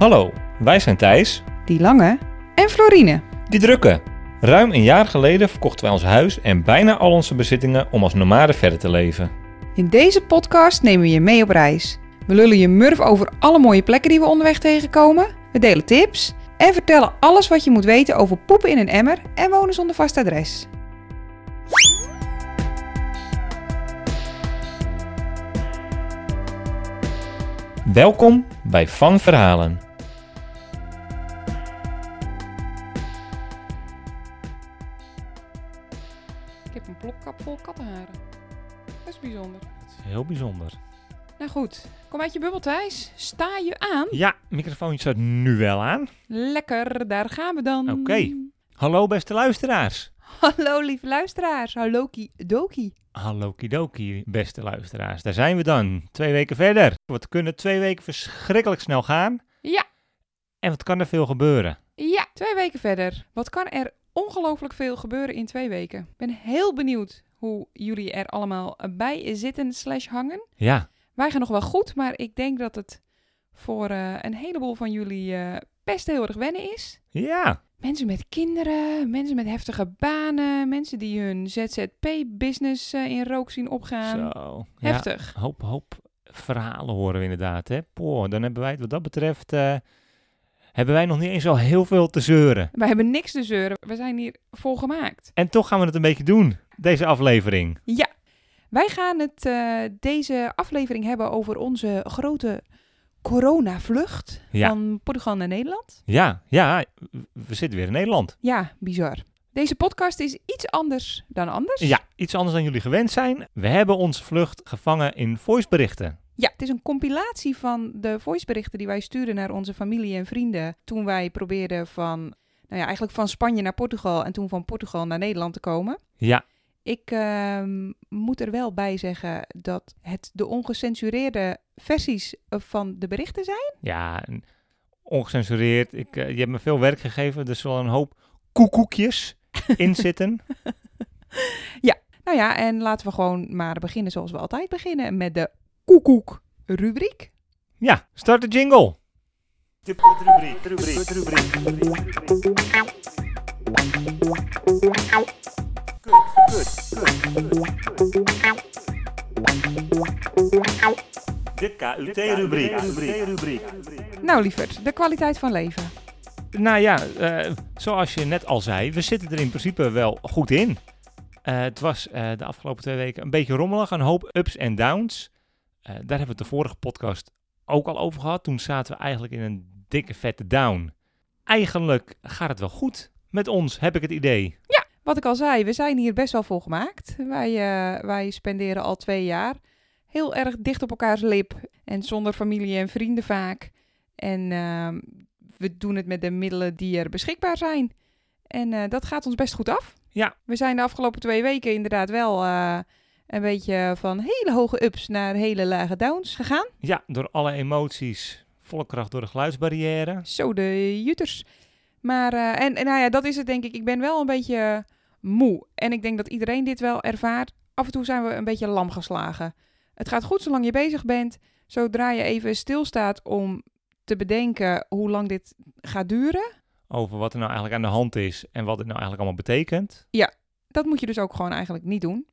Hallo, wij zijn Thijs, Die Lange en Florine. die drukke. Ruim een jaar geleden verkochten wij ons huis en bijna al onze bezittingen om als nomaden verder te leven. In deze podcast nemen we je mee op reis. We lullen je murf over alle mooie plekken die we onderweg tegenkomen. We delen tips en vertellen alles wat je moet weten over poepen in een emmer en wonen zonder vast adres. Welkom bij Van Verhalen. Vol kattenharen. Dat is bijzonder. Het is heel bijzonder. Nou goed, kom uit je bubbel Thijs. Sta je aan? Ja, microfoontje staat nu wel aan. Lekker, daar gaan we dan. Oké. Hallo beste luisteraars. Hallo lieve luisteraars. Hallo Doki. Hallo kidoki, beste luisteraars. Daar zijn we dan, twee weken verder. Wat kunnen twee weken verschrikkelijk snel gaan. Ja. En wat kan er veel gebeuren? Ja, twee weken verder. Wat kan er ongelooflijk veel gebeuren in twee weken? Ik ben heel benieuwd hoe jullie er allemaal bij zitten slash hangen. Ja, Wij gaan nog wel goed, maar ik denk dat het voor eh, een heleboel van jullie eh, best heel erg wennen is. ja, Mensen met kinderen, mensen met heftige banen, mensen die hun ZZP-business eh, in rook zien opgaan. zo. Ja, Heftig. hoop, hoop verhalen horen we inderdaad. Hè? Poh, dan hebben wij het wat dat betreft... hebben wij nog niet eens al heel veel te zeuren. Wij hebben niks te zeuren. We zijn hier voor gemaakt. En toch gaan we het een beetje doen, deze aflevering. Ja, wij gaan het eh, deze aflevering hebben over onze grote coronavlucht Ja. van Portugal naar Nederland. Ja, ja, we zitten weer in Nederland. Ja, bizar. Deze podcast is iets anders dan anders. Ja, iets anders dan jullie gewend zijn. We hebben onze vlucht gevangen in voiceberichten. Ja, het is een compilatie van de voiceberichten die wij stuurden naar onze familie en vrienden toen wij probeerden van, nou ja, eigenlijk van Spanje naar Portugal en toen van Portugal naar Nederland te komen. Ja, Ik ehm, moet er wel bij zeggen dat het de ongecensureerde versies van de berichten zijn. ja, en ongecensureerd. Ik, eh, je hebt me veel werk gegeven, er zullen een hoop koekoekjes in zitten. Nou ja, en laten we gewoon maar beginnen zoals we altijd beginnen met de koekoek rubriek. Ja, start de jingle. De KUT-rubriek. Nou lieverd, de kwaliteit van leven. Nou ja, eh, zoals je net al zei, we zitten er in principe wel goed in. Eh, het was eh, de afgelopen twee weken een beetje rommelig, een hoop ups en downs. Eh, daar hebben we het de vorige podcast ook al over gehad. Toen zaten we eigenlijk in een dikke vette down. Eigenlijk gaat het wel goed met ons, heb ik het idee. Wat ik al zei, we zijn hier best wel voor gemaakt. Wij, eh, wij spenderen al twee jaar heel erg dicht op elkaars lip en zonder familie en vrienden vaak. En ehm, we doen het met de middelen die er beschikbaar zijn. En eh, dat gaat ons best goed af. Ja. We zijn de afgelopen twee weken inderdaad wel een beetje van hele hoge ups naar hele lage downs gegaan. Ja, door alle emoties, volle kracht door de geluidsbarrière. Zo, de juters. Maar, eh, en, en nou ja, dat is het denk ik. Ik ben wel een beetje moe. En ik denk dat iedereen dit wel ervaart. Af en toe zijn we een beetje lam geslagen. Het gaat goed zolang je bezig bent. Zodra je even stilstaat om te bedenken hoe lang dit gaat duren. Over wat er nou eigenlijk aan de hand is en wat het nou eigenlijk allemaal betekent. Dat moet je dus ook gewoon eigenlijk niet doen.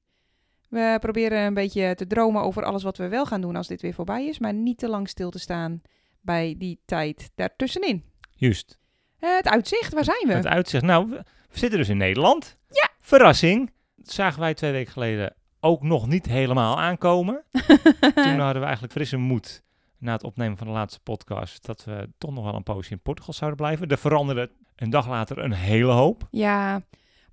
We proberen een beetje te dromen over alles wat we wel gaan doen als dit weer voorbij is. Maar niet te lang stil te staan bij die tijd daartussenin. Juist. Het uitzicht, waar zijn we? Het uitzicht. Nou, we, we zitten dus in Nederland. Ja. Verrassing. Dat zagen wij twee weken geleden ook nog niet helemaal aankomen. Toen hadden we eigenlijk frisse moed na het opnemen van de laatste podcast dat we toch nog wel een poosje in Portugal zouden blijven. Er veranderde een dag later een hele hoop. Ja,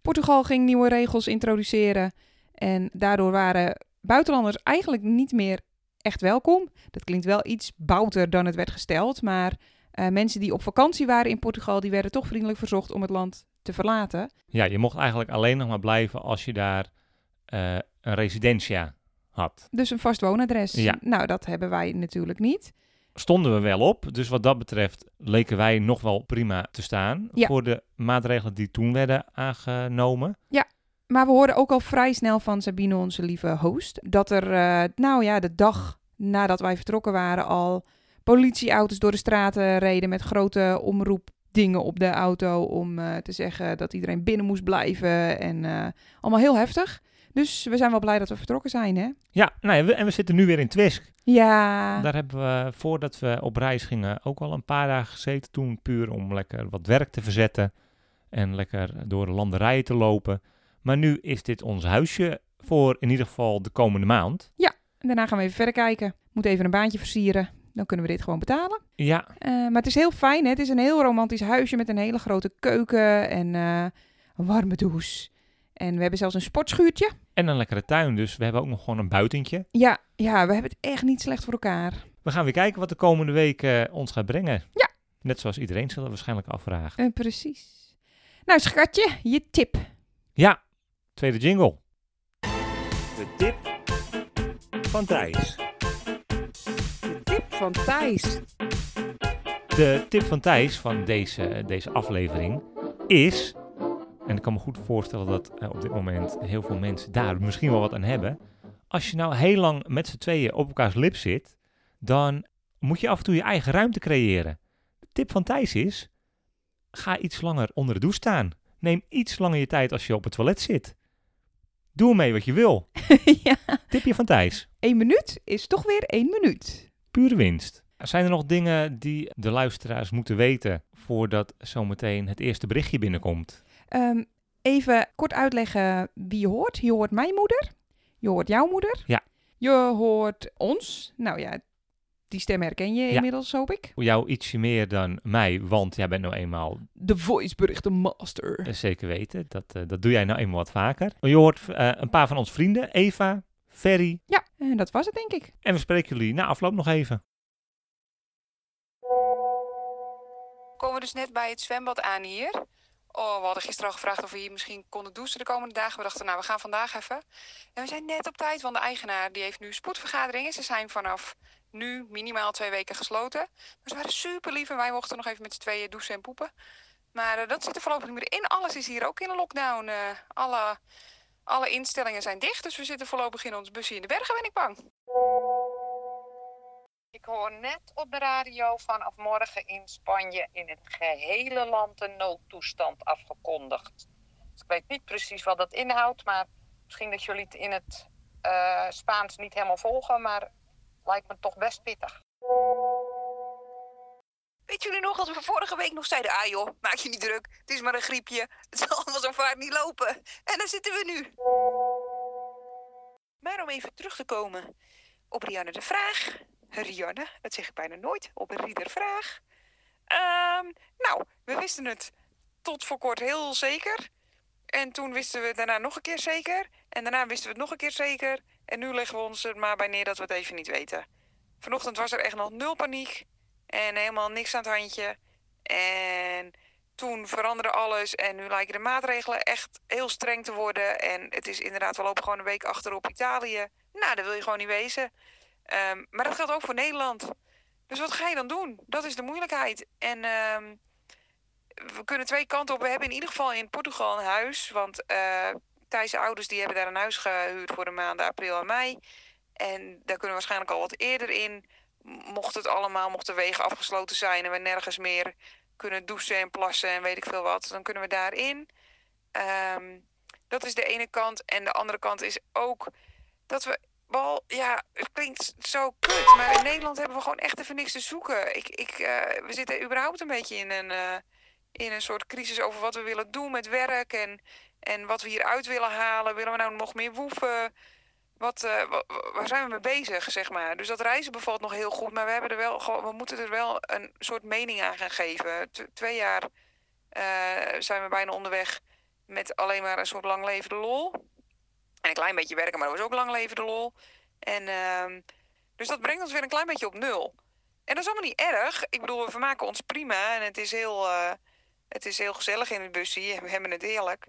Portugal ging nieuwe regels introduceren. En daardoor waren buitenlanders eigenlijk niet meer echt welkom. Dat klinkt wel iets bouter dan het werd gesteld. Maar eh, mensen die op vakantie waren in Portugal, die werden toch vriendelijk verzocht om het land te verlaten. Ja, je mocht eigenlijk alleen nog maar blijven als je daar eh, een residentia had. Dus een vast woonadres. Ja. Nou, dat hebben wij natuurlijk niet. Stonden we wel op, dus wat dat betreft leken wij nog wel prima te staan Ja. voor de maatregelen die toen werden aangenomen. Maar we hoorden ook al vrij snel van Sabine, onze lieve host, dat er, eh, nou ja, de dag nadat wij vertrokken waren al politieauto's door de straten reden met grote omroepdingen op de auto om eh, te zeggen dat iedereen binnen moest blijven en eh, allemaal heel heftig. Dus we zijn wel blij dat we vertrokken zijn, hè? Ja, nou ja, we- en we zitten nu weer in Twisk. Ja, Daar hebben we, voordat we op reis gingen, ook al een paar dagen gezeten. Toen puur om lekker wat werk te verzetten. En lekker door de landerijen te lopen. Maar nu is dit ons huisje voor in ieder geval de komende maand. en daarna gaan we even verder kijken. Moet even een baantje versieren. Dan kunnen we dit gewoon betalen. Ja, Eh, maar het is heel fijn, hè? Het is een heel romantisch huisje met een hele grote keuken en eh, een warme douche. En we hebben zelfs een sportschuurtje. en een lekkere tuin. Dus we hebben ook nog gewoon een buitentje. Ja, ja, we hebben het echt niet slecht voor elkaar. We gaan weer kijken wat de komende week eh, ons gaat brengen. Ja. Net zoals iedereen zal waarschijnlijk afvragen. Eh, precies. Nou, schatje, je tip. Ja, tweede jingle. De tip van Thijs. De tip van Thijs. De tip van Thijs van deze, deze aflevering is, en ik kan me goed voorstellen dat eh, op dit moment heel veel mensen daar misschien wel wat aan hebben. Als je nou heel lang met z'n tweeën op elkaars lip zit, dan moet je af en toe je eigen ruimte creëren. De tip van Thijs is, ga iets langer onder de douche staan. Neem iets langer je tijd als je op het toilet zit. Doe ermee wat je wil. ja. Tipje van Thijs. Eén minuut is toch weer één minuut. Pure winst. Zijn er nog dingen die de luisteraars moeten weten voordat zometeen het eerste berichtje binnenkomt? Ehm, even kort uitleggen wie je hoort. Je hoort mijn moeder. Je hoort jouw moeder. Ja. Je hoort ons. Nou ja, die stem herken je Ja. inmiddels, hoop ik. Jou ietsje meer dan mij, want jij bent nou eenmaal De voiceberichten master. eh, zeker weten. Dat, eh, dat doe jij nou eenmaal wat vaker. Je hoort eh, een paar van onze vrienden, Eva, Ferry. Ja, en dat was het denk ik. En we spreken jullie na afloop nog even. komen we dus net bij het zwembad aan hier. Oh, we hadden gisteren al gevraagd of we hier misschien konden douchen de komende dagen. We dachten, nou, we gaan vandaag even. En we zijn net op tijd, want de eigenaar die heeft nu spoedvergaderingen. Ze zijn vanaf nu minimaal twee weken gesloten. Maar ze waren super lief en wij mochten nog even met z'n tweeën douchen en poepen. Maar eh, dat zit er voorlopig niet meer in. Alles is hier ook in een lockdown. Eh, alle, alle instellingen zijn dicht, dus we zitten voorlopig in ons busje in de bergen, ben ik bang. Ik hoor net op de radio vanaf morgen in Spanje in het gehele land een noodtoestand afgekondigd. Dus ik weet niet precies wat dat inhoudt, maar misschien dat jullie het in het eh, Spaans niet helemaal volgen, maar lijkt me toch best pittig. Weet jullie nog dat we vorige week nog zeiden... ah joh, maak je niet druk, het is maar een griepje. Het zal allemaal zo vaart niet lopen. En daar zitten we nu. Maar om even terug te komen op Rianne de Vraag. Rianne, dat zeg ik bijna nooit, op Rieder Vraag. Ehm, nou, we wisten het tot voor kort heel zeker. En toen wisten we daarna nog een keer zeker. En daarna wisten we het nog een keer zeker. En nu leggen we ons er maar bij neer dat we het even niet weten. Vanochtend was er echt nog nul paniek. En helemaal niks aan het handje. En toen veranderde alles. En nu lijken de maatregelen echt heel streng te worden. En het is inderdaad, we lopen gewoon een week achter op Italië. Nou, dat wil je gewoon niet wezen. Ehm, maar dat geldt ook voor Nederland. Dus wat ga je dan doen? Dat is de moeilijkheid. En ehm, we kunnen twee kanten op. We hebben in ieder geval in Portugal een huis. Want eh Thijs' ouders die hebben daar een huis gehuurd voor de maanden april en mei. En daar kunnen we waarschijnlijk al wat eerder in. Mocht het allemaal, mocht de wegen afgesloten zijn en we nergens meer kunnen douchen en plassen en weet ik veel wat, dan kunnen we daarin. Ehm, dat is de ene kant. En de andere kant is ook dat we. Wel, ja, het klinkt zo kut, maar in Nederland hebben we gewoon echt even niks te zoeken. Ik, ik, eh, we zitten überhaupt een beetje in een, eh, in een soort crisis over wat we willen doen met werk en, en wat we hieruit willen halen. Willen we nou nog meer woeven? Wat, eh, wa- wa- waar zijn we mee bezig, zeg maar? Dus dat reizen bevalt nog heel goed, maar we, hebben er wel, we moeten er wel een soort mening aan gaan geven. Twee jaar eh, zijn we bijna onderweg met alleen maar een soort lang leven de lol. En een klein beetje werken, maar dat was ook lang leven de lol. En, ehm, dus dat brengt ons weer een klein beetje op nul. En dat is allemaal niet erg. Ik bedoel, we vermaken ons prima en het is heel, eh, het is heel gezellig in het busje. We hebben het heerlijk.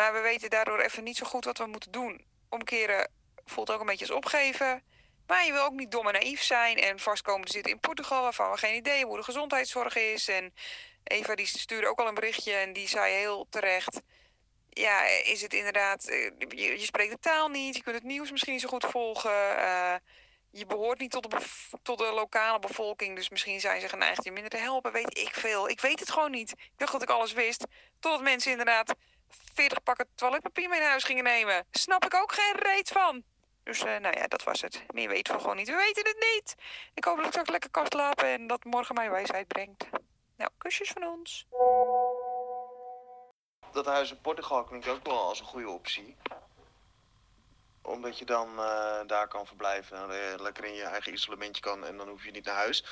Maar we weten daardoor even niet zo goed wat we moeten doen. Omkeren voelt ook een beetje als opgeven. Maar je wil ook niet dom en naïef zijn en vastkomen te zitten in Portugal... waarvan we geen idee hebben hoe de gezondheidszorg is. En Eva die stuurde ook al een berichtje en die zei heel terecht... Ja, is het inderdaad... eh, Je, spreekt de taal niet, je kunt het nieuws misschien niet zo goed volgen. eh, je behoort niet tot de, tot de lokale bevolking. Dus misschien zijn ze geneigd je minder te helpen. Weet ik veel. Ik weet het gewoon niet. Ik dacht dat ik alles wist. Totdat mensen inderdaad 40 pakken toiletpapier mee naar huis gingen nemen. Snap ik ook geen reet van. Dus eh, nou ja, dat was het. Meer weten we gewoon niet. We weten het niet. Ik hoop dat ik straks lekker kan slapen en dat morgen mijn wijsheid brengt. Nou, kusjes van ons. Dat huis in Portugal klinkt ook wel als een goede optie. Omdat je dan eh, daar kan verblijven en eh, lekker in je eigen isolementje kan en dan hoef je niet naar huis.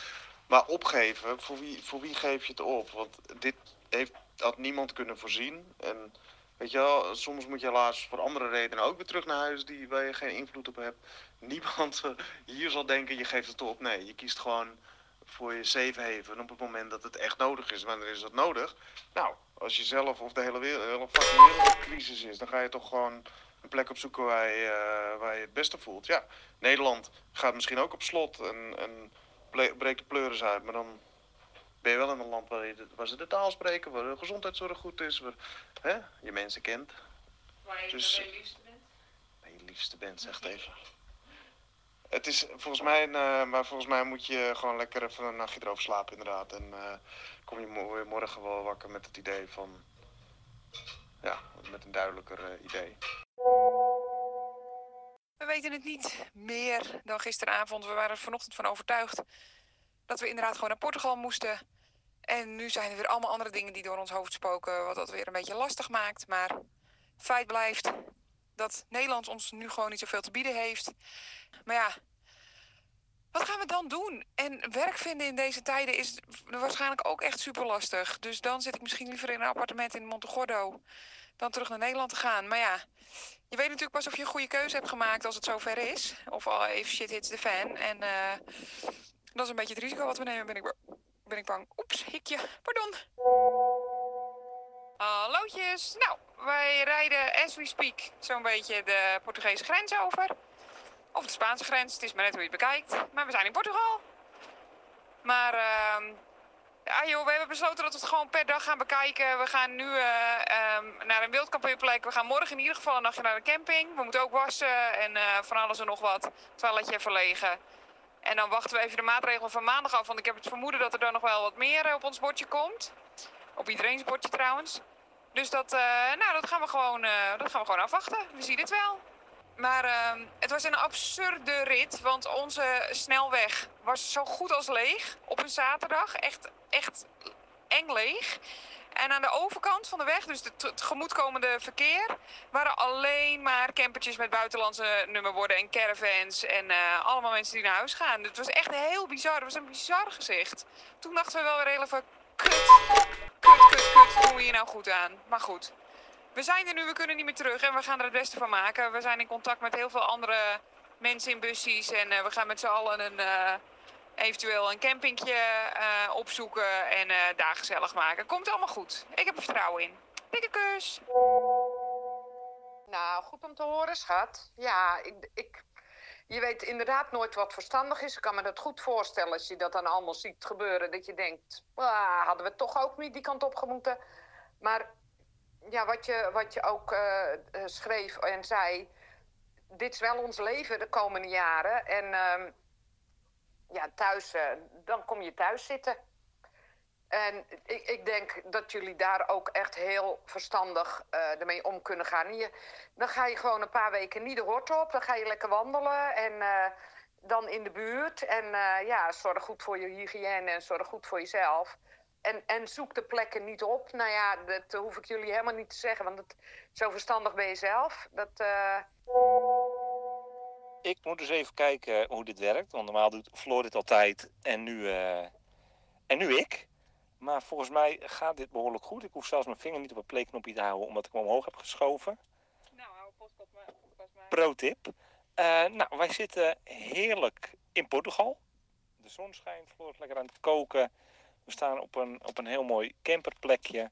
Maar opgeven, voor wie, voor wie geef je het op? Want dit heeft, had niemand kunnen voorzien. En weet je wel, soms moet je helaas voor andere redenen ook weer terug naar huis die, waar je geen invloed op hebt. Niemand eh, hier zal denken, je geeft het op. Nee, je kiest gewoon voor je safe haven op het moment dat het echt nodig is. Wanneer is dat nodig? Nou, als je zelf of de hele wereld, in crisis is, dan ga je toch gewoon een plek opzoeken waar je, eh, waar je het beste voelt. Ja, Nederland gaat misschien ook op slot en, en breekt de pleuris uit, maar dan ben je wel in een land waar, je waar ze de taal spreken, waar de gezondheidszorg goed is, waar hè, je mensen kent. Waar je Dus- dan liefste bent? Waar je liefste bent, zegt even. Het is volgens mij, een, eh, maar volgens mij moet je gewoon lekker even een nachtje erover slapen inderdaad. En eh, kom je mo- morgen wel wakker met het idee van, ja, met een duidelijker eh, idee. We weten het niet meer dan gisteravond. We waren er vanochtend van overtuigd dat we inderdaad gewoon naar Portugal moesten. En nu zijn er weer allemaal andere dingen die door ons hoofd spoken, wat dat weer een beetje lastig maakt. Maar feit blijft dat Nederland ons nu gewoon niet zoveel te bieden heeft. Maar ja, wat gaan we dan doen? En werk vinden in deze tijden is waarschijnlijk ook echt super lastig. Dus dan zit ik misschien liever in een appartement in Montegordo dan terug naar Nederland te gaan. Maar ja, je weet natuurlijk pas of je een goede keuze hebt gemaakt als het zover is. Of al even shit hits the fan. En eh, dat is een beetje het risico wat we nemen, ben ik, ben ik bang. Oeps, hikje, pardon. Hallootjes. Nou, wij rijden as we speak zo'n beetje de Portugese grens over. Of de Spaanse grens, het is maar net hoe je het bekijkt. Maar we zijn in Portugal. Maar ehm, ja joh, we hebben besloten dat we het gewoon per dag gaan bekijken. We gaan nu eh, ehm, naar een wildkampeerplek. We gaan morgen in ieder geval een nachtje naar de camping. We moeten ook wassen en eh, van alles en nog wat. Toiletje verlegen. En dan wachten we even de maatregelen van maandag af. Want ik heb het vermoeden dat er dan nog wel wat meer eh, op ons bordje komt. Op iedereen's bordje trouwens. Dus dat, eh, nou, dat, gaan we gewoon, eh, dat gaan we gewoon afwachten. We zien het wel. Maar ehm, het was een absurde rit, want onze snelweg was zo goed als leeg op een zaterdag. Echt, echt eng leeg. En aan de overkant van de weg, dus het tegemoetkomende verkeer, waren alleen maar campertjes met buitenlandse nummerborden en caravans. En eh, allemaal mensen die naar huis gaan. Het was echt heel bizar. Het was een bizar gezicht. Toen dachten we wel weer even, kut, kut, kut, kut, doen we hier nou goed aan? Maar goed, we zijn er nu, we kunnen niet meer terug en we gaan er het beste van maken. We zijn in contact met heel veel andere mensen in bussies en eh, we gaan met z'n allen een, eh, eventueel een campingje eh, opzoeken en eh, daar gezellig maken. Komt allemaal goed. Ik heb er vertrouwen in. Dikke kus. Nou, goed om te horen, schat. Ja, ik, ik, je weet inderdaad nooit wat verstandig is. Ik kan me dat goed voorstellen als je dat dan allemaal ziet gebeuren. Dat je denkt, "Ah, hadden we toch ook niet die kant op gemoeten. Maar ja, wat je, wat je ook eh, schreef en zei... Dit is wel ons leven de komende jaren. En ehm, ja, thuis, eh, dan kom je thuis zitten. En ik, ik denk dat jullie daar ook echt heel verstandig ermee om kunnen gaan. Je, dan ga je gewoon een paar weken niet de hort op. Dan ga je lekker wandelen en eh, dan in de buurt. En ja, zorg goed voor je hygiëne en zorg goed voor jezelf. En, en zoek de plekken niet op. Nou ja, dat hoef ik jullie helemaal niet te zeggen, want het, zo verstandig ben je zelf. Dat, Ik moet dus even kijken hoe dit werkt. Want normaal doet Floor dit altijd en nu, eh, en nu ik. Maar volgens mij gaat dit behoorlijk goed. Ik hoef zelfs mijn vinger niet op een playknopje te houden omdat ik hem omhoog heb geschoven. Nou, hou podcast maar. Pro tip. Eh, nou, wij zitten heerlijk in Portugal. De zon schijnt, Floor is lekker aan het koken. We staan op een, op een heel mooi camperplekje.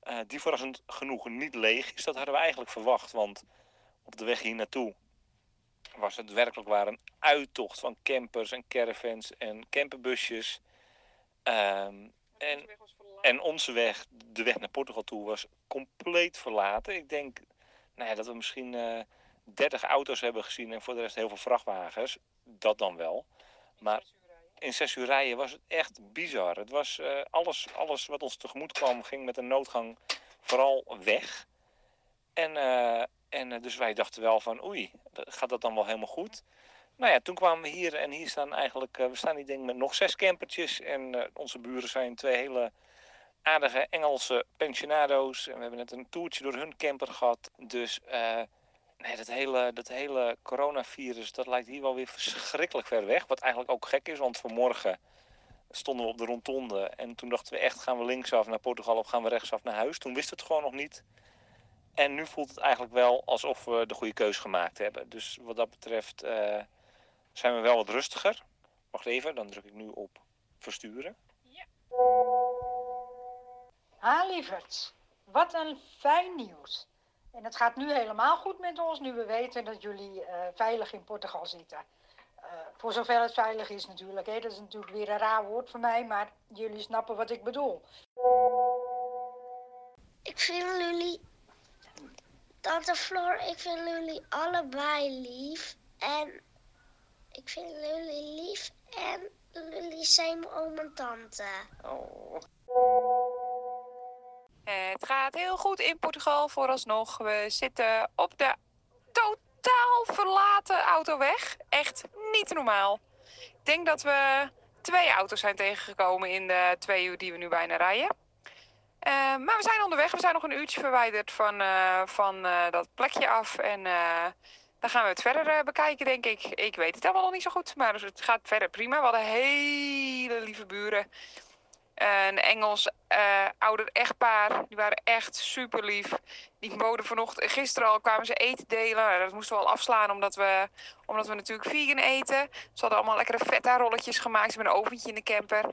eh, die verrassend genoeg niet leeg is. Dat hadden we eigenlijk verwacht. Want op de weg hier naartoe was het werkelijk waar een uittocht van campers en caravans en camperbusjes. Ehm, en, en onze weg, de weg naar Portugal toe, was compleet verlaten. Ik denk nou ja, dat we misschien eh 30 auto's hebben gezien en voor de rest heel veel vrachtwagens. dat dan wel. Maar in zes uur rijden was het echt bizar. Het was eh, alles, alles wat ons tegemoet kwam, ging met een noodgang vooral weg. En, eh, en eh, dus wij dachten wel van oei, gaat dat dan wel helemaal goed? Nou ja, toen kwamen we hier en hier staan eigenlijk, we staan hier denk met nog zes campertjes. En onze buren zijn twee hele aardige Engelse pensionado's. En we hebben net een toertje door hun camper gehad. Dus Nee, dat hele, dat hele coronavirus, dat lijkt hier wel weer verschrikkelijk ver weg. Wat eigenlijk ook gek is, want vanmorgen stonden we op de rondonde. En toen dachten we echt, gaan we linksaf naar Portugal of gaan we rechtsaf naar huis? Toen wisten we het gewoon nog niet. En nu voelt het eigenlijk wel alsof we de goede keus gemaakt hebben. Dus wat dat betreft uh, zijn we wel wat rustiger. Wacht even, dan druk ik nu op versturen. Ja. Ha, lieverd. Wat een fijn nieuws. En het gaat nu helemaal goed met ons, nu we weten dat jullie uh, veilig in Portugal zitten. Uh, voor zover het veilig is natuurlijk. Hè. Dat is natuurlijk weer een raar woord voor mij, maar jullie snappen wat ik bedoel. Ik vind jullie, Tante Floor, ik vind jullie allebei lief. En ik vind jullie lief en jullie zijn mijn oom en tante. Oh. Het gaat heel goed in Portugal vooralsnog. We zitten op de totaal verlaten autoweg. Echt niet normaal. Ik denk dat we twee auto's zijn tegengekomen in de twee uur die we nu bijna rijden. Uh, maar we zijn onderweg. We zijn nog een uurtje verwijderd van, uh, van uh, dat plekje af. En dan gaan we het verder bekijken, denk ik. Ik weet het allemaal nog niet zo goed. Maar het gaat verder prima. We hadden hele lieve buren een Engels ouder echtpaar. Die waren echt super lief. Die boden vanochtend, gisteren al kwamen ze eten delen. Nou, dat moesten we al afslaan omdat we, omdat we natuurlijk vegan eten. Ze hadden allemaal lekkere feta rolletjes gemaakt met een oventje in de camper.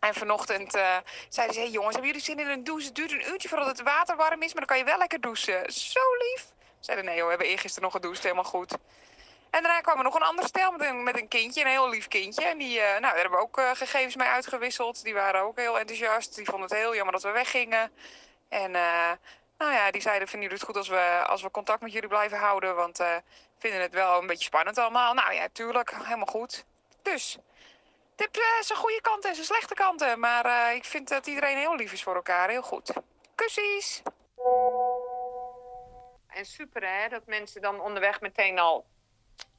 En vanochtend uh, zeiden ze: hey jongens, hebben jullie zin in een douche? Het duurt een uurtje voordat het water warm is, maar dan kan je wel lekker douchen. Zo lief. Zeiden: Nee, hoor, we hebben eergisteren nog gedoucht, helemaal goed. En daarna kwam er nog een ander stel met een, met een kindje, een heel lief kindje. En die, uh, nou, daar hebben we ook uh, gegevens mee uitgewisseld. Die waren ook heel enthousiast. Die vonden het heel jammer dat we weggingen. En nou ja, die zeiden, vinden jullie het goed als we, als we contact met jullie blijven houden? Want we vinden het wel een beetje spannend allemaal. Nou ja, tuurlijk, helemaal goed. Dus, het heeft zijn goede kanten en zijn slechte kanten. Maar ik vind dat iedereen heel lief is voor elkaar. Heel goed. Kussies! En super hè, dat mensen dan onderweg meteen al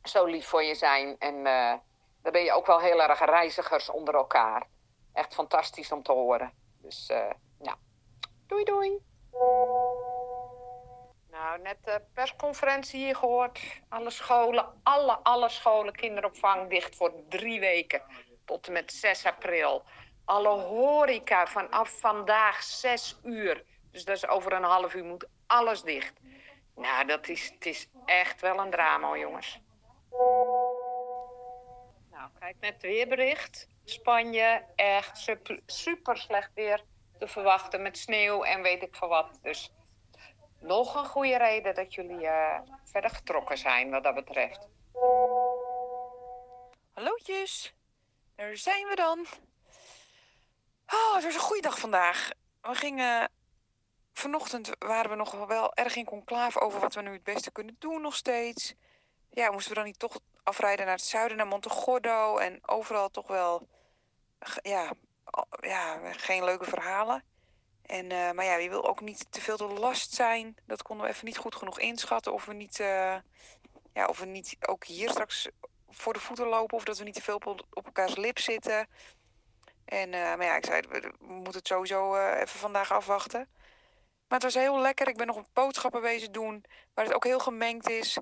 zo lief voor je zijn. En uh, dan ben je ook wel heel erg reizigers onder elkaar. Echt fantastisch om te horen. Dus uh, doei doei. Nou, net de persconferentie hier gehoord. Alle scholen, alle, alle scholen, kinderopvang dicht voor drie weken. Tot en met 6 april. Alle horeca vanaf vandaag 6 uur. Dus dat is over een half uur moet alles dicht. Nou, dat is, het is echt wel een drama, jongens. Nou, kijk net het weerbericht. Spanje, echt super, super slecht weer te verwachten met sneeuw en weet ik veel wat. Dus nog een goede reden dat jullie uh, verder getrokken zijn wat dat betreft. Hallootjes, daar zijn we dan. Oh, het was een goede dag vandaag. We gingen. Vanochtend waren we nog wel erg in conclave over wat we nu het beste kunnen doen, nog steeds ja, moesten we dan niet toch afrijden naar het zuiden, naar Montegordo. En overal toch wel, ja, ja geen leuke verhalen. En, uh, maar ja, je wil ook niet te veel de last zijn. Dat konden we even niet goed genoeg inschatten. Of we niet, uh, ja, of we niet ook hier straks voor de voeten lopen. Of dat we niet te veel op, elkaars lip zitten. En, uh, maar ja, ik zei, we moeten het sowieso even vandaag afwachten. Maar het was heel lekker. Ik ben nog boodschappen bezig doen. Waar het ook heel gemengd is.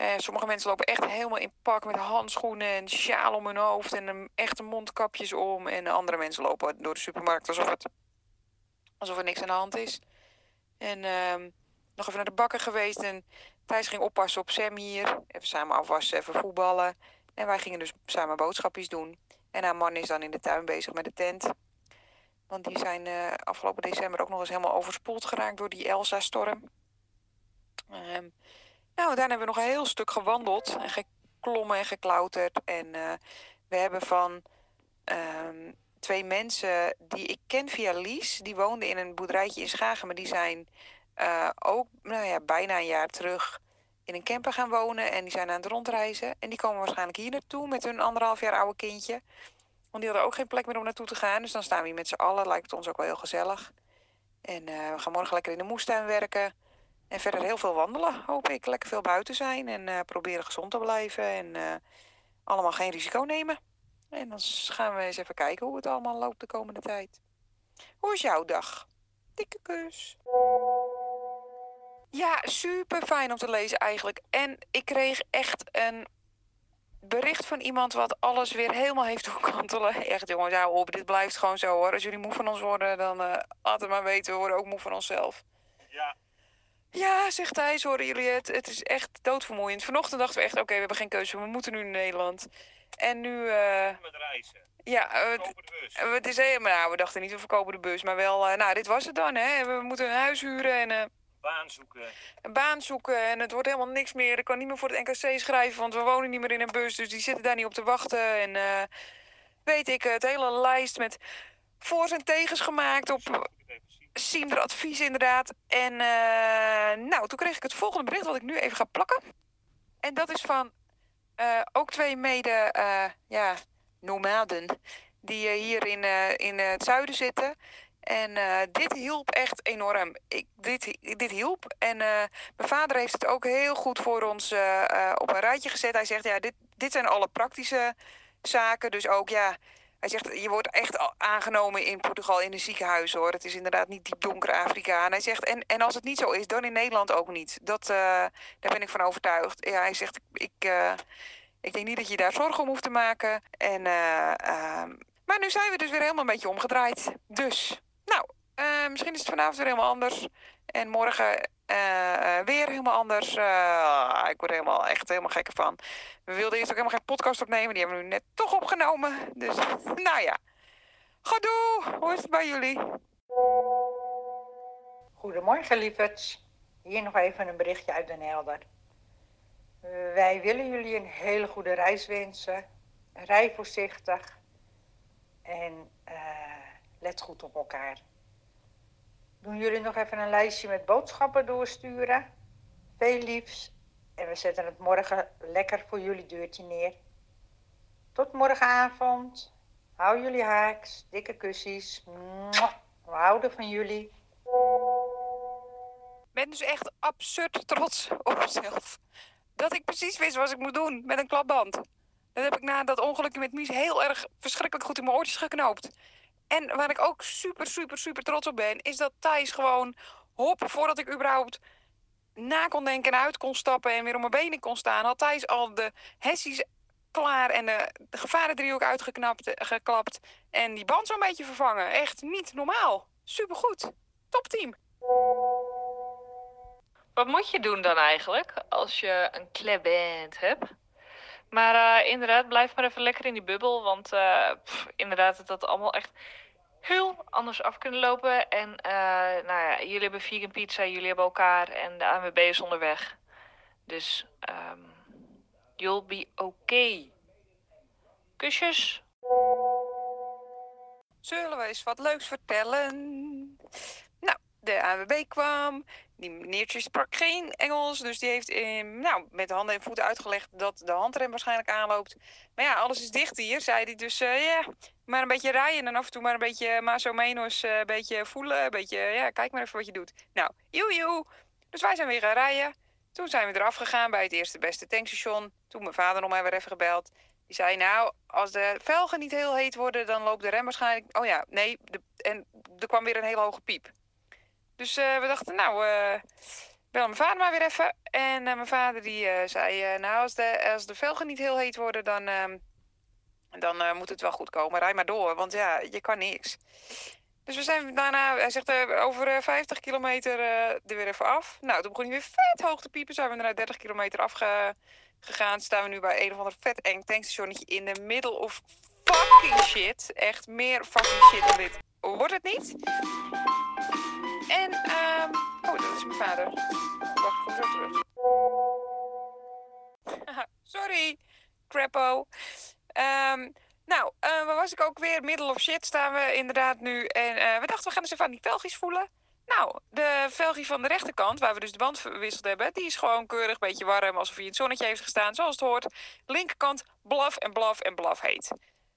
Uh, sommige mensen lopen echt helemaal in pak met handschoenen en sjaal om hun hoofd en een echte mondkapjes om. En andere mensen lopen door de supermarkt alsof, het, alsof er niks aan de hand is. En uh, nog even naar de bakker geweest en Thijs ging oppassen op Sam hier. Even samen afwassen, even voetballen. En wij gingen dus samen boodschapjes doen. En haar man is dan in de tuin bezig met de tent. Want die zijn uh, afgelopen december ook nog eens helemaal overspoeld geraakt door die Elsa-storm. Ehm, nou, daarna hebben we nog een heel stuk gewandeld en geklommen en geklauterd. En uh, we hebben van um, twee mensen die ik ken via Lies, die woonden in een boerderijtje in Schagen, maar die zijn uh, ook nou ja, bijna een jaar terug in een camper gaan wonen en die zijn aan het rondreizen. En die komen waarschijnlijk hier naartoe met hun anderhalf jaar oude kindje. Want die hadden ook geen plek meer om naartoe te gaan. Dus dan staan we hier met z'n allen. Lijkt het ons ook wel heel gezellig. En eh, we gaan morgen lekker in de moestuin werken. En verder heel veel wandelen, hoop ik. Lekker veel buiten zijn en eh, proberen gezond te blijven. En eh, allemaal geen risico nemen. En dan gaan we eens even kijken hoe het allemaal loopt de komende tijd. Hoe is jouw dag? Dikke kus. Ja, super fijn om te lezen eigenlijk. En ik kreeg echt een bericht van iemand wat alles weer helemaal heeft doen kantelen. Echt jongens, hou op. Dit blijft gewoon zo hoor. Als jullie moe van ons worden, dan eh laat het maar weten. We worden ook moe van onszelf. Ja. Ja, zegt hij, horen jullie het? Het is echt doodvermoeiend. Vanochtend dachten we echt, oké, we hebben geen keuze. We moeten nu naar Nederland. En nu, eh, Met reizen. ja, eh, het, is helemaal, nou, we dachten niet, we verkopen de bus. Maar wel, nou, dit was het dan, hè. We moeten een huis huren en Baan zoeken. een baan zoeken. En het wordt helemaal niks meer. Ik kan niet meer voor het NKC schrijven, want we wonen niet meer in een bus. Dus die zitten daar niet op te wachten. En eh, weet ik, het hele lijst met voor's en tegens gemaakt op Siemder advies inderdaad. En eh, nou, toen kreeg ik het volgende bericht wat ik nu even ga plakken. En dat is van eh, ook twee mede, ja, nomaden. Die hier in, in het zuiden zitten. En eh, dit hielp echt enorm. Ik, dit, dit hielp. En eh, mijn vader heeft het ook heel goed voor ons eh, op een rijtje gezet. Hij zegt, ja, dit, dit zijn alle praktische zaken. Dus ook, ja, hij zegt, je wordt echt aangenomen in Portugal in een ziekenhuis hoor. Het is inderdaad niet diep donker Afrika. En hij zegt, en, en als het niet zo is, dan in Nederland ook niet. Dat, daar ben ik van overtuigd. Ja, hij zegt, ik, ik denk niet dat je daar zorgen om hoeft te maken. En, eh, ehm, maar nu zijn we dus weer helemaal een beetje omgedraaid. Dus, nou, eh, misschien is het vanavond weer helemaal anders. En morgen eh, eh, weer helemaal anders. Ik word helemaal, echt helemaal gek van. We wilden eerst ook helemaal geen podcast opnemen. Die hebben we nu net toch opgenomen. Dus, nou ja. Goedoe, hoe is het bij jullie? Goedemorgen, lieverds. Hier nog even een berichtje uit Den Helder. Wij willen jullie een hele goede reis wensen. Rij voorzichtig. En eh, let goed op elkaar. Doen jullie nog even een lijstje met boodschappen doorsturen? Veel liefs. En we zetten het morgen lekker voor jullie deurtje neer. Tot morgenavond. Hou jullie haaks. Dikke kussies. We houden van jullie. Ik ben dus echt absurd trots op mezelf. Dat ik precies wist wat ik moet doen met een klapband. Dat heb ik na dat ongelukje met Mies heel erg verschrikkelijk goed in mijn oortjes geknoopt. En waar ik ook super, super, super trots op ben, is dat Thijs gewoon hop, voordat ik überhaupt na kon denken en uit kon stappen en weer op mijn benen kon staan, had Thijs al de hessies klaar en de, de gevarendriehoek uitgeknapt, eh, geklapt en die band zo'n beetje vervangen. Echt niet normaal. Supergoed. Topteam. Wat moet je doen dan eigenlijk als je een kleband hebt? Maar eh, inderdaad, blijf maar even lekker in die bubbel. Want eh, pff, inderdaad, had allemaal echt heel anders af kunnen lopen. En eh, nou ja, jullie hebben vegan pizza, jullie hebben elkaar en de ANWB is onderweg. Dus ehm you'll be okay. Kusjes. Zullen we eens wat leuks vertellen? Nou, de ANWB kwam. Die meneertje sprak geen Engels. Dus die heeft nou, met de handen en voeten uitgelegd dat de handrem waarschijnlijk aanloopt. Maar ja, alles is dicht hier, zei hij. Dus eh, ja, maar een beetje rijden en af en toe maar een beetje más o menos, eh, een beetje voelen. Een beetje, ja, kijk maar even wat je doet. Nou, joe joe. Dus wij zijn weer gaan rijden. Toen zijn we eraf gegaan bij het eerste beste tankstation. Toen mijn vader nog maar weer even gebeld. Die zei, nou, als de velgen niet heel heet worden, dan loopt de rem waarschijnlijk... Oh ja, nee, de, en er kwam weer een hele hoge piep. Dus eh, we dachten, nou, eh bel mijn vader maar weer even. En eh, mijn vader die zei, nou, als de, als de velgen niet heel heet worden, dan, ehm, dan moet het wel goed komen. Rij maar door, want ja, je kan niks. Dus we zijn daarna, hij zegt, over eh, 50 kilometer er weer even af. Nou, toen begon hij weer vet hoog te piepen. Zijn we naar 30 kilometer afgegaan. Staan we nu bij een of ander vet eng tankstationnetje in de middle of fucking shit. Echt meer fucking shit dan dit. Wordt het niet? En, ehm oh, dat is mijn vader. Wacht, kom terug. Sorry, crapo. Ehm, nou, eh, waar was ik ook weer? Middle of shit staan we inderdaad nu. En eh, we dachten, we gaan eens even aan die velgjes voelen. Nou, de velgie van de rechterkant, waar we dus de band verwisseld hebben, die is gewoon keurig, een beetje warm, alsof hij in het zonnetje heeft gestaan, zoals het hoort. Linkerkant blaf en blaf en blaf heet.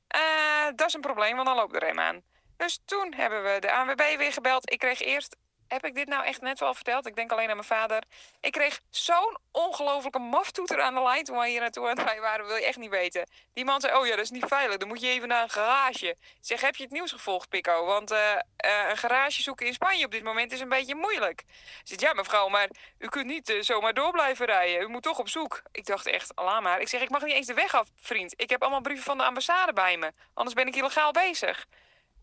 Eh, dat is een probleem, want dan loopt de rem aan. Dus toen hebben we de ANWB weer gebeld. Ik kreeg eerst heb ik dit nou echt net wel verteld? Ik denk alleen aan mijn vader. Ik kreeg zo'n ongelofelijke maftoeter aan de lijn toen wij hier naartoe aan het rijden waren. Wil je echt niet weten. Die man zei, oh ja, dat is niet veilig. Dan moet je even naar een garage. Zeg, heb je het nieuws gevolgd, Pico? Want uh, uh, een garage zoeken in Spanje op dit moment is een beetje moeilijk. Zegt, ja mevrouw, maar u kunt niet uh, zomaar door blijven rijden. U moet toch op zoek. Ik dacht echt, Allah maar. Ik zeg, ik mag niet eens de weg af, vriend. Ik heb allemaal brieven van de ambassade bij me. Anders ben ik illegaal bezig.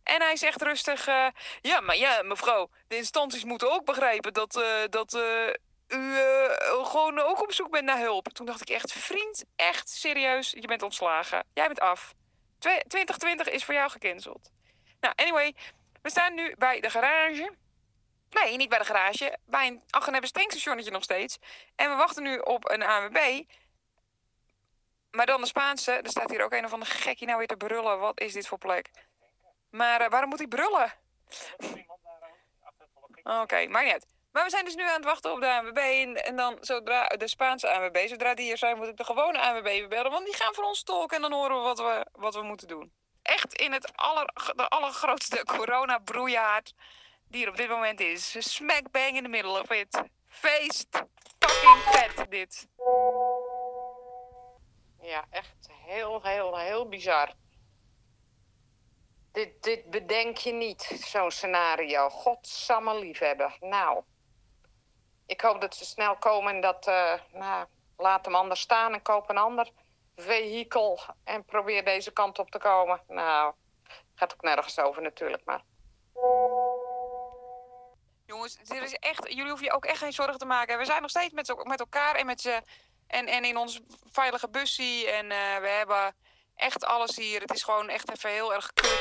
En hij zegt rustig: uh, Ja, maar ja, mevrouw, de instanties moeten ook begrijpen dat, uh, dat uh, u gewoon ook op zoek bent naar hulp. Toen dacht ik echt: Vriend, echt serieus, je bent ontslagen. Jij bent af. 2020 is voor jou gecanceld. Nou, anyway, we staan nu bij de garage. Nee, niet bij de garage. Bij een Aggenebbes tankstationnetje nog steeds. En we wachten nu op een ANWB. Maar dan de Spaanse. Er staat hier ook een of andere gekkie nou weer te brullen. Wat is dit voor plek? Maar uh, waarom moet hij brullen? Oké, okay, maar niet uit. Maar we zijn dus nu aan het wachten op de ANWB. En, en dan zodra de Spaanse ANWB, zodra die hier zijn, moet ik de gewone ANWB bellen. Want die gaan voor ons tolken en dan horen we wat we, wat we moeten doen. Echt in het aller, de allergrootste corona-broeihaard die er op dit moment is. Smack bang in the middle of it. Feest. Fucking vet dit. Ja, echt heel, heel, heel bizar. Dit, dit bedenk je niet, zo'n scenario. Godsamme liefhebber. Nou, ik hoop dat ze snel komen en dat... Uh, nou, laat hem anders staan en koop een ander vehikel... en probeer deze kant op te komen. Nou, gaat ook nergens over natuurlijk, maar... Jongens, dit is echt, jullie hoeven je ook echt geen zorgen te maken. We zijn nog steeds met, met elkaar en, met en, en in ons veilige bussie. En uh, we hebben echt alles hier. Het is gewoon echt even heel erg kut.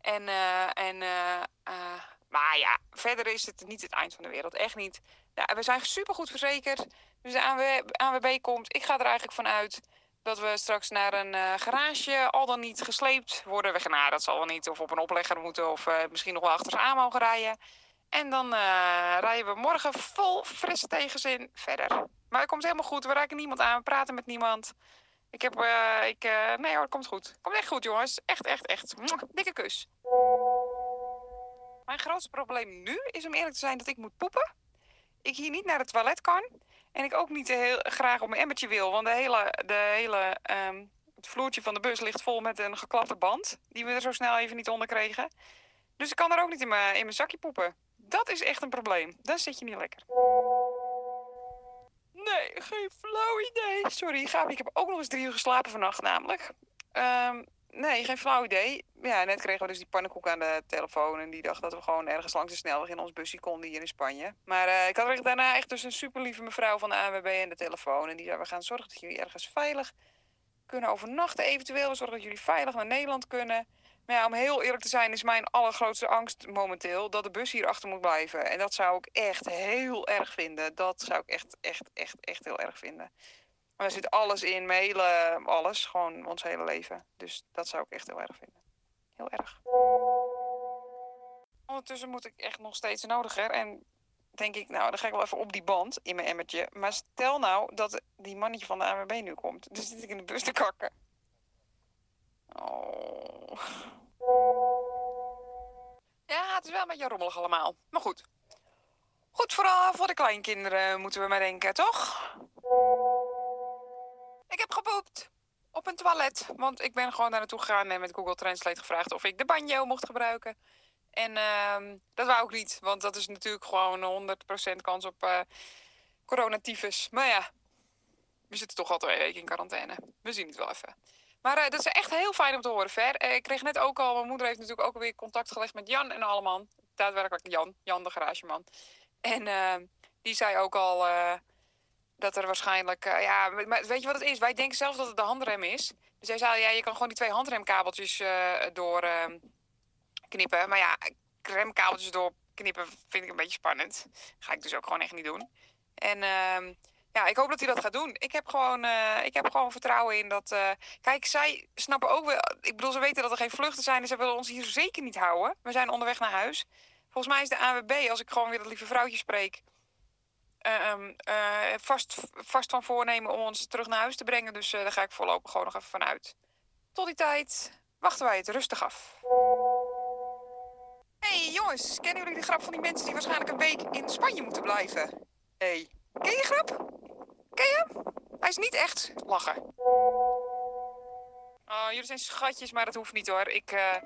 En, uh, en uh, uh, maar ja, verder is het niet het eind van de wereld. Echt niet. Ja, we zijn supergoed verzekerd. Dus de ANW, ANWB komt. Ik ga er eigenlijk vanuit dat we straks naar een garage al dan niet gesleept worden. We gaan, nou, dat zal wel niet. Of op een oplegger moeten. Of misschien nog wel achter ze aan mogen rijden. En dan rijden we morgen vol frisse tegenzin verder. Maar het komt helemaal goed. We raken niemand aan. We praten met niemand. Ik heb, uh, ik, uh, nee hoor, het komt goed. Komt echt goed, jongens. Echt, echt, echt. Dikke kus. Mijn grootste probleem nu is om eerlijk te zijn dat ik moet poepen. Ik hier niet naar het toilet kan. En ik ook niet heel graag op mijn emmertje wil. Want de hele, de hele, um, het vloertje van de bus ligt vol met een geklapte band. Die we er zo snel even niet onder kregen. Dus ik kan er ook niet in mijn, in mijn zakje poepen. Dat is echt een probleem. Dan zit je niet lekker. Nee, geen flauw idee. Sorry, Gabi, ik heb ook nog eens drie uur geslapen vannacht namelijk. Um, nee, geen flauw idee. Ja, net kregen we dus die pannenkoek aan de telefoon. En die dacht dat we gewoon ergens langs de snelweg in ons busje konden hier in Spanje. Maar uh, ik had daarna echt dus een super lieve mevrouw van de ANWB aan de telefoon. En die zei, we gaan zorgen dat jullie ergens veilig kunnen overnachten eventueel. Zorgen dat jullie veilig naar Nederland kunnen. Maar ja, om heel eerlijk te zijn is mijn allergrootste angst momenteel dat de bus hier achter moet blijven. En dat zou ik echt heel erg vinden. Dat zou ik echt, echt, echt, echt heel erg vinden. Maar er zit alles in, mijn hele, alles, gewoon ons hele leven. Dus dat zou ik echt heel erg vinden. Heel erg. Ondertussen moet ik echt nog steeds nodiger. En denk ik, nou, dan ga ik wel even op die band in mijn emmertje. Maar stel nou dat die mannetje van de ANWB nu komt. Dan zit ik in de bus te kakken. Oh. Ja, het is wel een beetje rommelig allemaal. Maar goed. Goed, vooral voor de kleinkinderen moeten we maar denken, toch? Ik heb gepoept. Op een toilet. Want ik ben gewoon daar naartoe gegaan en met Google Translate gevraagd of ik de banjo mocht gebruiken. En uh, dat wou ik niet, want dat is natuurlijk gewoon 100% kans op uh, coronatyfus. Maar ja, we zitten toch al twee weken in quarantaine. We zien het wel even. Maar uh, dat is echt heel fijn om te horen, Ver. Uh, ik kreeg net ook al, mijn moeder heeft natuurlijk ook alweer contact gelegd met Jan en Alleman. Daadwerkelijk Jan, Jan de garageman. En uh, die zei ook al dat er waarschijnlijk, ja, maar weet je wat het is? Wij denken zelf dat het de handrem is. Dus hij zei, ja, je kan gewoon die twee handremkabeltjes door ehm, knippen. Maar ja, remkabeltjes doorknippen vind ik een beetje spannend. Ga ik dus ook gewoon echt niet doen. En ehm, ja, ik hoop dat hij dat gaat doen. Ik heb gewoon, uh, ik heb gewoon vertrouwen in dat. Uh, kijk, zij snappen ook wel. Ik bedoel, ze weten dat er geen vluchten zijn. Dus ze willen ons hier zeker niet houden. We zijn onderweg naar huis. Volgens mij is de AWB, als ik gewoon weer dat lieve vrouwtje spreek, ehm, eh, vast, vast van voornemen om ons terug naar huis te brengen. Dus eh, daar ga ik voorlopig gewoon nog even vanuit. Tot die tijd wachten wij het rustig af. Hey, jongens, kennen jullie de grap van die mensen die waarschijnlijk een week in Spanje moeten blijven? hey, ken je die grap? Ken je hem? Hij is niet echt lachen. Oh, jullie zijn schatjes, maar dat hoeft niet hoor. Ik, eh,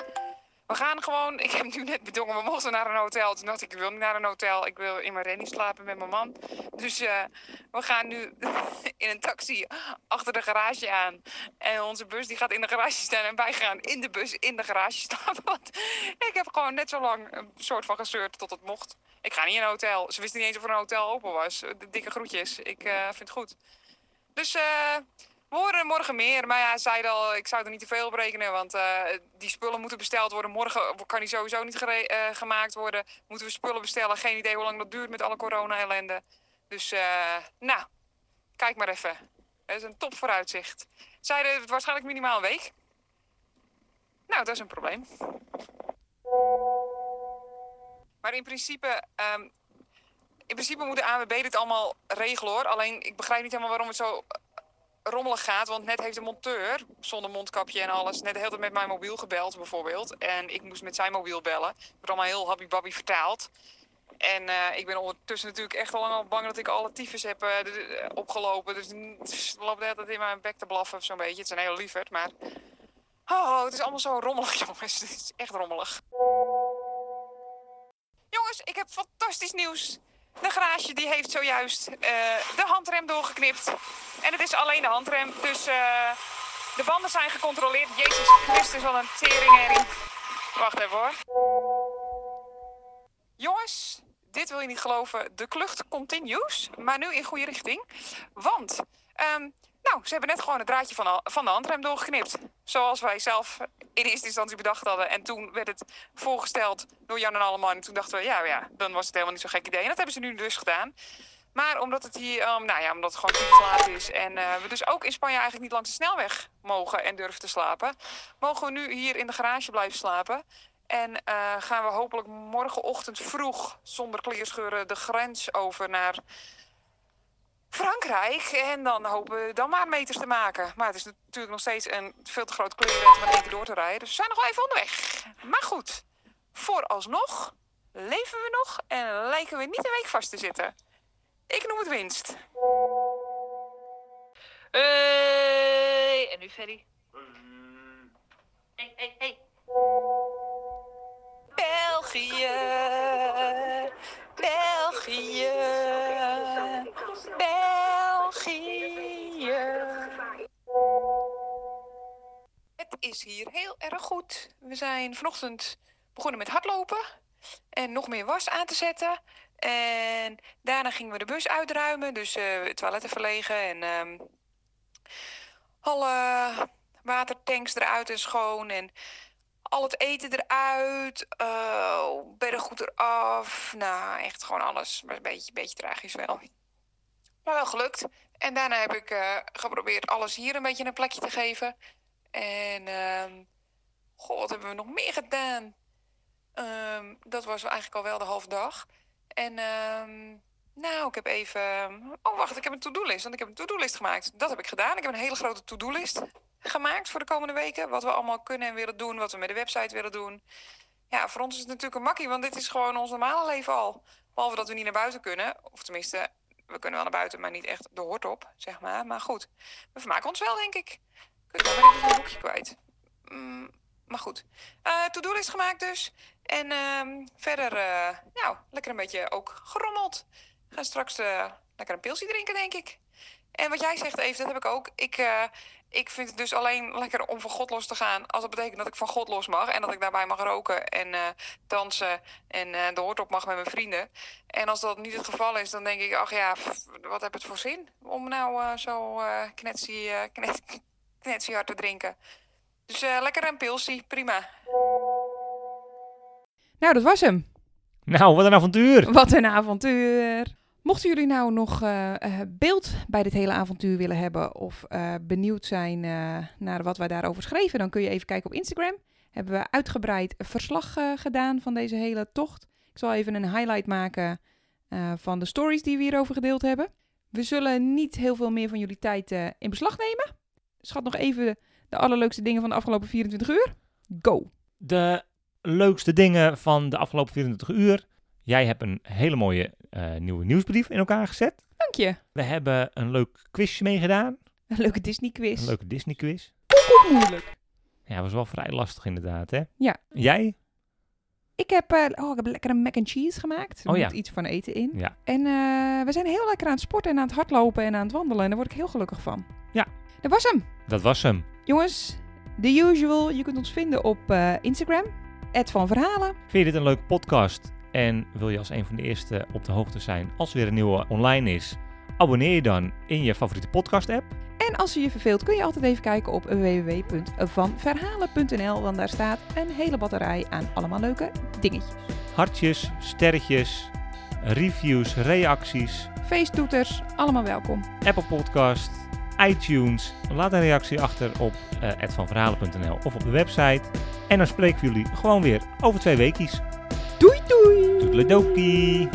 we gaan gewoon. Ik heb nu net bedongen, we mochten naar een hotel. Toen dacht ik, ik wil niet naar een hotel. Ik wil in mijn rennie slapen met mijn man. Dus eh, we gaan nu in een taxi achter de garage aan. En onze bus die gaat in de garage staan. En wij gaan in de bus in de garage staan. Want ik heb gewoon net zo lang een soort van gezeurd tot het mocht. Ik ga niet in een hotel. Ze wisten niet eens of er een hotel open was. Dikke groetjes. Ik eh, vind het goed. Dus eh. Horen morgen meer. Maar ja, zei al, ik zou er niet te veel op rekenen. Want eh, die spullen moeten besteld worden. Morgen kan die sowieso niet eh, gemaakt worden. Moeten we spullen bestellen. Geen idee hoe lang dat duurt met alle corona-ellende. Dus, eh, nou, kijk maar even. Het is een top vooruitzicht. Zeiden het waarschijnlijk minimaal een week. Nou, dat is een probleem. Maar in principe, ehm, in principe moet de ANWB dit allemaal regelen hoor. Alleen ik begrijp niet helemaal waarom het zo rommelig gaat. Want net heeft de monteur, zonder mondkapje en alles, net de hele met mijn mobiel gebeld bijvoorbeeld. En ik moest met zijn mobiel bellen. Het wordt allemaal heel happy-babbie vertaald. En eh, ik ben ondertussen natuurlijk echt al lang al bang dat ik alle tyfus heb eh, d- opgelopen. Dus het loopt tijd in mijn bek te blaffen zo'n beetje. Het is een heel lieverd, maar... Oh, het is allemaal zo rommelig, jongens. Het is echt rommelig. Jongens, ik heb fantastisch nieuws. De garage die heeft zojuist eh, de handrem doorgeknipt. En het is alleen de handrem. Dus eh, de banden zijn gecontroleerd. Jezus Christus, wat een teringherrie. Wacht even hoor. Jongens, dit wil je niet geloven. De klucht continues, maar nu in goede richting. Want, ehm, nou, ze hebben net gewoon het draadje van de, van de handrem doorgeknipt. Zoals wij zelf in eerste instantie bedacht hadden. En toen werd het voorgesteld door Jan en Alleman. En toen dachten we, ja, ja, dan was het helemaal niet zo'n gek idee. En dat hebben ze nu dus gedaan. Maar omdat het hier, ehm, nou ja, omdat het gewoon tien laat is en eh, we dus ook in Spanje eigenlijk niet langs de snelweg mogen en durven te slapen, mogen we nu hier in de garage blijven slapen. En eh, gaan we hopelijk morgenochtend vroeg, zonder kleerscheuren, de grens over naar Frankrijk. En dan hopen we dan maar meters te maken. Maar het is natuurlijk nog steeds een veel te groot kleerrent om in één keer door te rijden. Dus we zijn nog wel even onderweg. Maar goed, vooralsnog leven we nog en lijken we niet een week vast te zitten. Ik noem het winst. Hey, en nu Ferry. Hey, hey, hey. Is hier heel erg goed. We zijn vanochtend begonnen met hardlopen en nog meer was aan te zetten. En daarna gingen we de bus uitruimen, dus eh toiletten verlegen en ehm, alle watertanks eruit en schoon en al het eten eruit, eh beddengoed eraf. Nou, echt gewoon alles. Maar een beetje, beetje tragisch wel. Maar wel gelukt. En daarna heb ik eh, geprobeerd alles hier een beetje een plekje te geven. En, ehm goh, wat hebben we nog meer gedaan? Ehm, dat was eigenlijk al wel de halve dag. En, ehm, nou, ik heb even... Oh, wacht, ik heb een to-do-list. Want ik heb een to-do-list gemaakt. Dat heb ik gedaan. Ik heb een hele grote to-do-list gemaakt voor de komende weken. Wat we allemaal kunnen en willen doen. Wat we met de website willen doen. Ja, voor ons is het natuurlijk een makkie, want dit is gewoon ons normale leven al. Behalve dat we niet naar buiten kunnen. Of tenminste, we kunnen wel naar buiten, maar niet echt de hort op, zeg maar. Maar goed, we vermaken ons wel, denk ik. Kut, dan ben ik dus een boekje kwijt. Mm, maar goed. Eh to-do-list gemaakt dus. En ehm, verder, eh, nou, lekker een beetje ook gerommeld. We gaan straks eh, lekker een pilsje drinken, denk ik. En wat jij zegt, Eve, dat heb ik ook. Ik, ik vind het dus alleen lekker om van God los te gaan. Als dat betekent dat ik van God los mag. En dat ik daarbij mag roken en dansen. En de hoort op mag met mijn vrienden. En als dat niet het geval is, dan denk ik... Ach ja, wat heb het voor zin? Om nou zo knetsie, knet, knetsie hard te drinken. Dus eh, lekker een pilsie, prima. Nou, dat was hem. Nou, wat een avontuur. Wat een avontuur. Mochten jullie nou nog eh, eh, beeld bij dit hele avontuur willen hebben of eh, benieuwd zijn eh, naar wat wij daarover schreven, dan kun je even kijken op Instagram. Hebben we uitgebreid verslag eh, gedaan van deze hele tocht. Ik zal even een highlight maken eh, van de stories die we hierover gedeeld hebben. We zullen niet heel veel meer van jullie tijd eh, in beslag nemen. Schat nog even de allerleukste dingen van de afgelopen 24 uur. Go! De leukste dingen van de afgelopen 24 uur. Jij hebt een hele mooie eh, nieuwe nieuwsbrief in elkaar gezet. Dank je. We hebben een leuk quizje meegedaan. Een leuke Disney quiz. Een leuke Disney quiz. Goed moeilijk. Ja, was wel vrij lastig inderdaad, hè? Ja. Jij? Ik heb, eh, oh, ik heb lekker een mac and cheese gemaakt. Er Oh ja. moet iets van eten in. Ja. En eh, we zijn heel lekker aan het sporten en aan het hardlopen en aan het wandelen. En daar word ik heel gelukkig van. Ja. Dat was hem. Dat was hem. Jongens, the usual. Je kunt ons vinden op eh, Instagram. Ed van Verhalen. Vind je dit een leuke podcast en wil je als een van de eerste op de hoogte zijn als er weer een nieuwe online is? Abonneer je dan in je favoriete podcast app. En als je je verveelt kun je altijd even kijken op www.vanverhalen.nl. Want daar staat een hele batterij aan allemaal leuke dingetjes. Hartjes, sterretjes, reviews, reacties, Feesttoeters, allemaal welkom. Apple Podcast, iTunes. Laat een reactie achter op uh, vanverhalen.nl of op de website. En dan spreken we jullie gewoon weer over twee weekjes. Doei doei! Toedeledokie!